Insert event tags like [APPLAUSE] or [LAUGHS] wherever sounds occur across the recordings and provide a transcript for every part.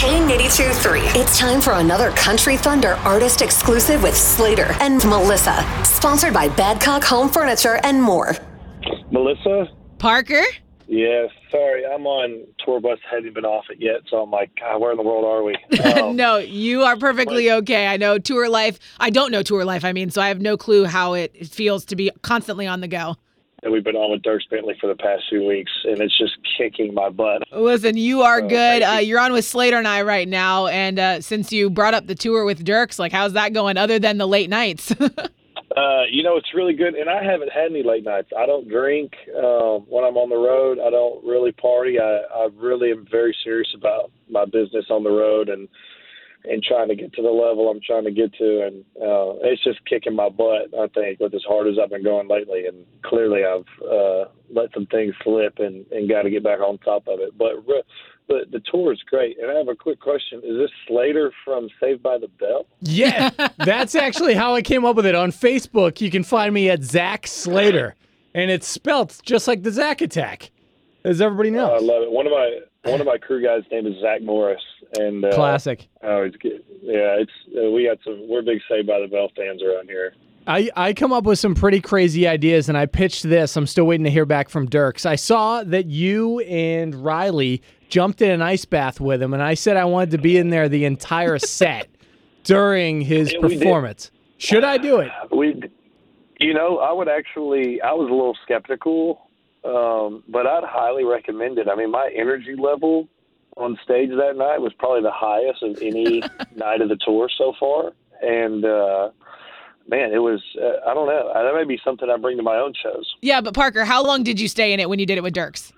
K92 3. It's time for another Country Thunder artist exclusive with Slater and Melissa. Sponsored by Badcock Home Furniture and more. Melissa? Parker? Yes, sorry, I'm on tour bus, hadn't been off it yet, so I'm like, God, where in the world are we? [LAUGHS] Um, no, you are perfectly okay. I know tour life. I don't know tour life, I mean, so I have no clue how it feels to be constantly on the go. And we've been on with Dierks Bentley for the past few weeks, and it's just kicking my butt. Listen, you are Oh, good. Uh, you. you're on with Slater and I right now, and uh, since you brought up the tour with Dierks, like how's that going? Other than the late nights, [LAUGHS] Uh, you know, it's really good, and I haven't had any late nights. I don't drink um, when I'm on the road. I don't really party. I, I really am very serious about my business on the road and and trying to get to the level I'm trying to get to, and uh, it's just kicking my butt. I think with as hard as I've been going lately, and clearly I've uh, let some things slip and and got to get back on top of it. But re- but the tour is great, and I have a quick question: Is this Slater from Saved by the Bell? Yeah, [LAUGHS] that's actually how I came up with it. On Facebook, you can find me at Zach Slater, and it's spelt just like the Zach attack, as everybody Oh, I love it. One of my one of my crew guys' name is Zach Morris, and uh, Classic. Oh, it's good. Yeah, it's uh, we got some. We're big Saved by the Bell fans around here. I, I come up with some pretty crazy ideas, and I pitched this. I'm still waiting to hear back from Dierks. I saw that you and Riley jumped in an ice bath with him, and I said I wanted to be in there the entire set [LAUGHS] during his Yeah, performance. Should I do it? We, you know, I would actually. I was a little skeptical, um, but I'd highly recommend it. I mean, my energy level on stage that night was probably the highest of any [LAUGHS] night of the tour so far, and uh, man, it was. Uh, I don't know. That may be something I bring to my own shows. yeah. But Parker, how long did you stay in it when you did it with Dierks?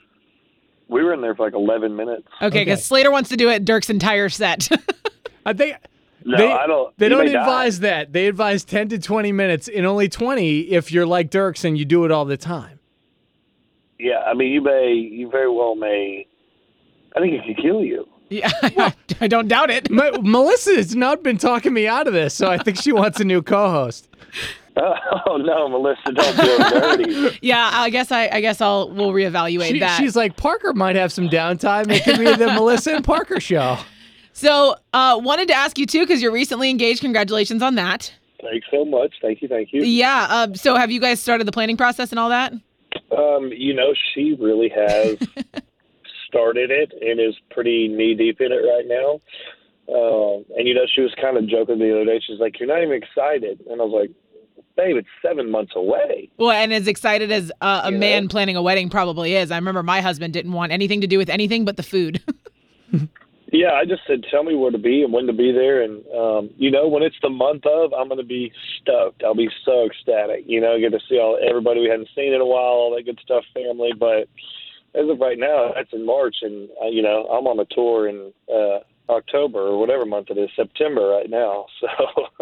We were in there for like 11 minutes. Okay, because Okay. Slater wants to do it Dierks' entire set. [LAUGHS] I think No, they, I don't. They don't may die. advise that. They advise 10 to 20 minutes and only 20 if you're like Dierks and you do it all the time. Yeah, I mean, you may. You very well may. I think it could kill you. yeah, [LAUGHS] I don't doubt it. M- Melissa has not been talking me out of this, so I think she wants a new co-host. [LAUGHS] Oh no, Melissa, don't feel dirty. [LAUGHS] Yeah, I guess I, I guess I'll we'll reevaluate She- that. she's like, Parker might have some downtime. It could be the Melissa and Parker show. so, uh, wanted to ask you too because you're recently engaged. Congratulations on that. Thanks so much. Thank you. Thank you. Yeah. Um, so, have you guys started the planning process and all that? Um, you know, she really has started it and is pretty knee deep in it right now. Um, and you know, she was kind of joking the other day. She's like, "You're not even excited," and I was like, "Babe, it's seven months away." Well, and as excited as uh, a You man know? planning a wedding probably is, I remember my husband didn't want anything to do with anything but the food. [LAUGHS] Yeah, I just said, "Tell me where to be and when to be there." And um, you know, when it's the month of, I'm going to be stoked. I'll be so ecstatic. You know, get to see all everybody we hadn't seen in a while, all that good stuff, family. But as of right now, that's in March, and uh, you know, I'm on a tour in uh, October or whatever month it is, September right now. [LAUGHS] So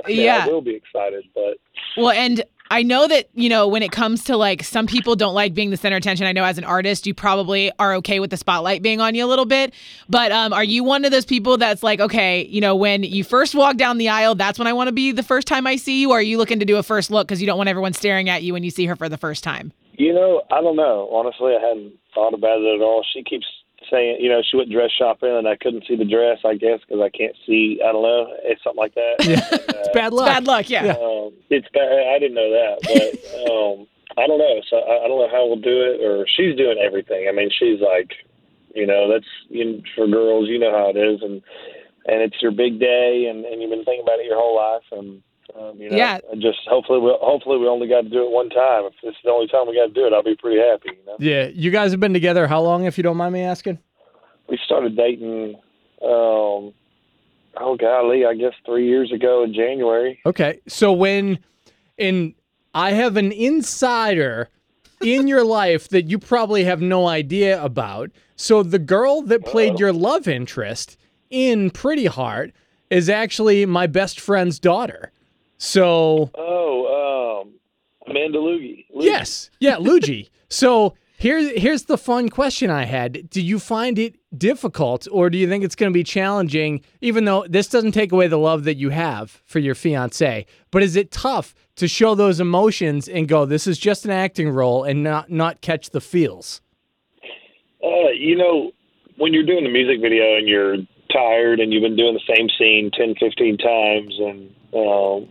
Yeah. I will be excited. But well, and I know that, you know, when it comes to like some people don't like being the center of attention. I know as an artist, you probably are okay with the spotlight being on you a little bit. But um, are you one of those people that's like, okay, you know, when you first walk down the aisle, that's when I want to be the first time I see you? Or are you looking to do a first look because you don't want everyone staring at you when you see her for the first time? You know, I don't know. Honestly, I hadn't thought about it at all. She keeps saying, you know, she went dress shopping and I couldn't see the dress, I guess, because I can't see, I don't know, it's something like that. Yeah. And, [LAUGHS] uh, It's bad luck. Bad luck, yeah. um, it's bad. I didn't know that, but [LAUGHS] um, I don't know. So I, I don't know how we'll do it, or she's doing everything. I mean, she's like, you know, that's you know, for girls. You know how it is, and and it's your big day, and, and you've been thinking about it your whole life, and um, you know, Yeah. and just hopefully we hopefully we only got to do it one time. If this is the only time we got to do it, I'll be pretty happy. You know, Yeah, you guys have been together how long, if you don't mind me asking? we started dating. Um, oh golly, I guess three years ago in January. Okay, so when, and I have an insider in your life that you probably have no idea about. So the girl that played your love interest in Pretty Heart is actually my best friend's daughter. So Oh, um, Amanda. Loogie. yes, yeah, Luigi. so here, here's the fun question I had: Do you find it difficult, or do you think it's going to be challenging? Even though this doesn't take away the love that you have for your fiance, but is it tough to show those emotions and go, "This is just an acting role," and not not catch the feels? Uh, you know, when you're doing the music video and you're tired and you've been doing the same scene 10, 15 times, and um,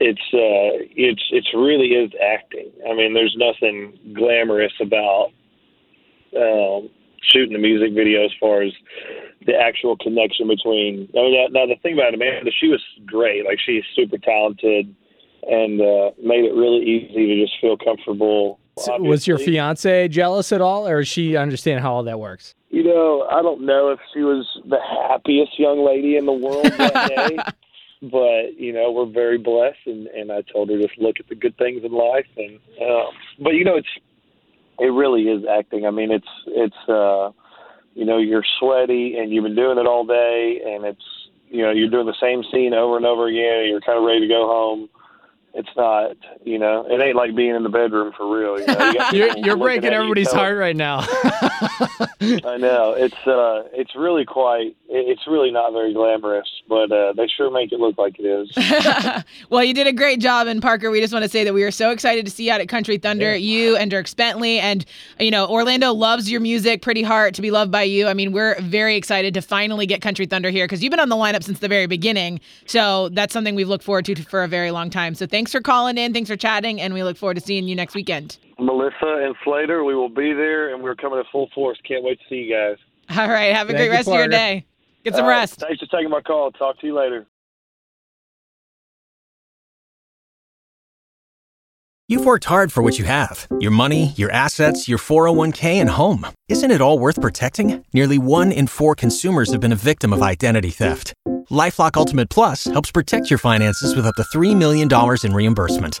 it's uh, it's it's really is acting. I mean, there's nothing glamorous about um, shooting a music video as far as the actual connection between. I mean, now, now the thing about Amanda, she was great. Like she's super talented and uh, made it really easy to just feel comfortable. So was your fiance jealous at all, or does she understand how all that works? You know, I don't know if she was the happiest young lady in the world that day, [LAUGHS] but you know, we're very blessed, and and I told her just look at the good things in life, and um, but you know, it's it really is acting. I mean, it's it's uh, you know, you're sweaty and you've been doing it all day, and it's you know, you're doing the same scene over and over again, and you're kind of ready to go home. It's not, you know, it ain't like being in the bedroom for real. you know? you [LAUGHS] you're, you're breaking everybody's heart right now. [LAUGHS] [LAUGHS] I know it's uh, it's really quite. It's really not very glamorous, but uh, they sure make it look like it is. [LAUGHS] well, you did a great job, and Parker, we just want to say that we are so excited to see you out at Country Thunder, you and Dierks Bentley, and you know Orlando loves your music, Pretty Heart, to be loved by you. I mean, we're very excited to finally get Country Thunder here because you've been on the lineup since the very beginning. So that's something we've looked forward to for a very long time. So thanks for calling in, thanks for chatting, and we look forward to seeing you next weekend. Melissa and Slater, we will be there, and we're coming to full force. Can't wait to see you guys. All right, have a Thank great you, rest of your day. Get some All right, rest. Thanks for taking my call. Talk to you later. You've worked hard for what you have your money, your assets, your 401k, and home. Isn't it all worth protecting? Nearly one in four consumers have been a victim of identity theft. Lifelock Ultimate Plus helps protect your finances with up to $3 million in reimbursement.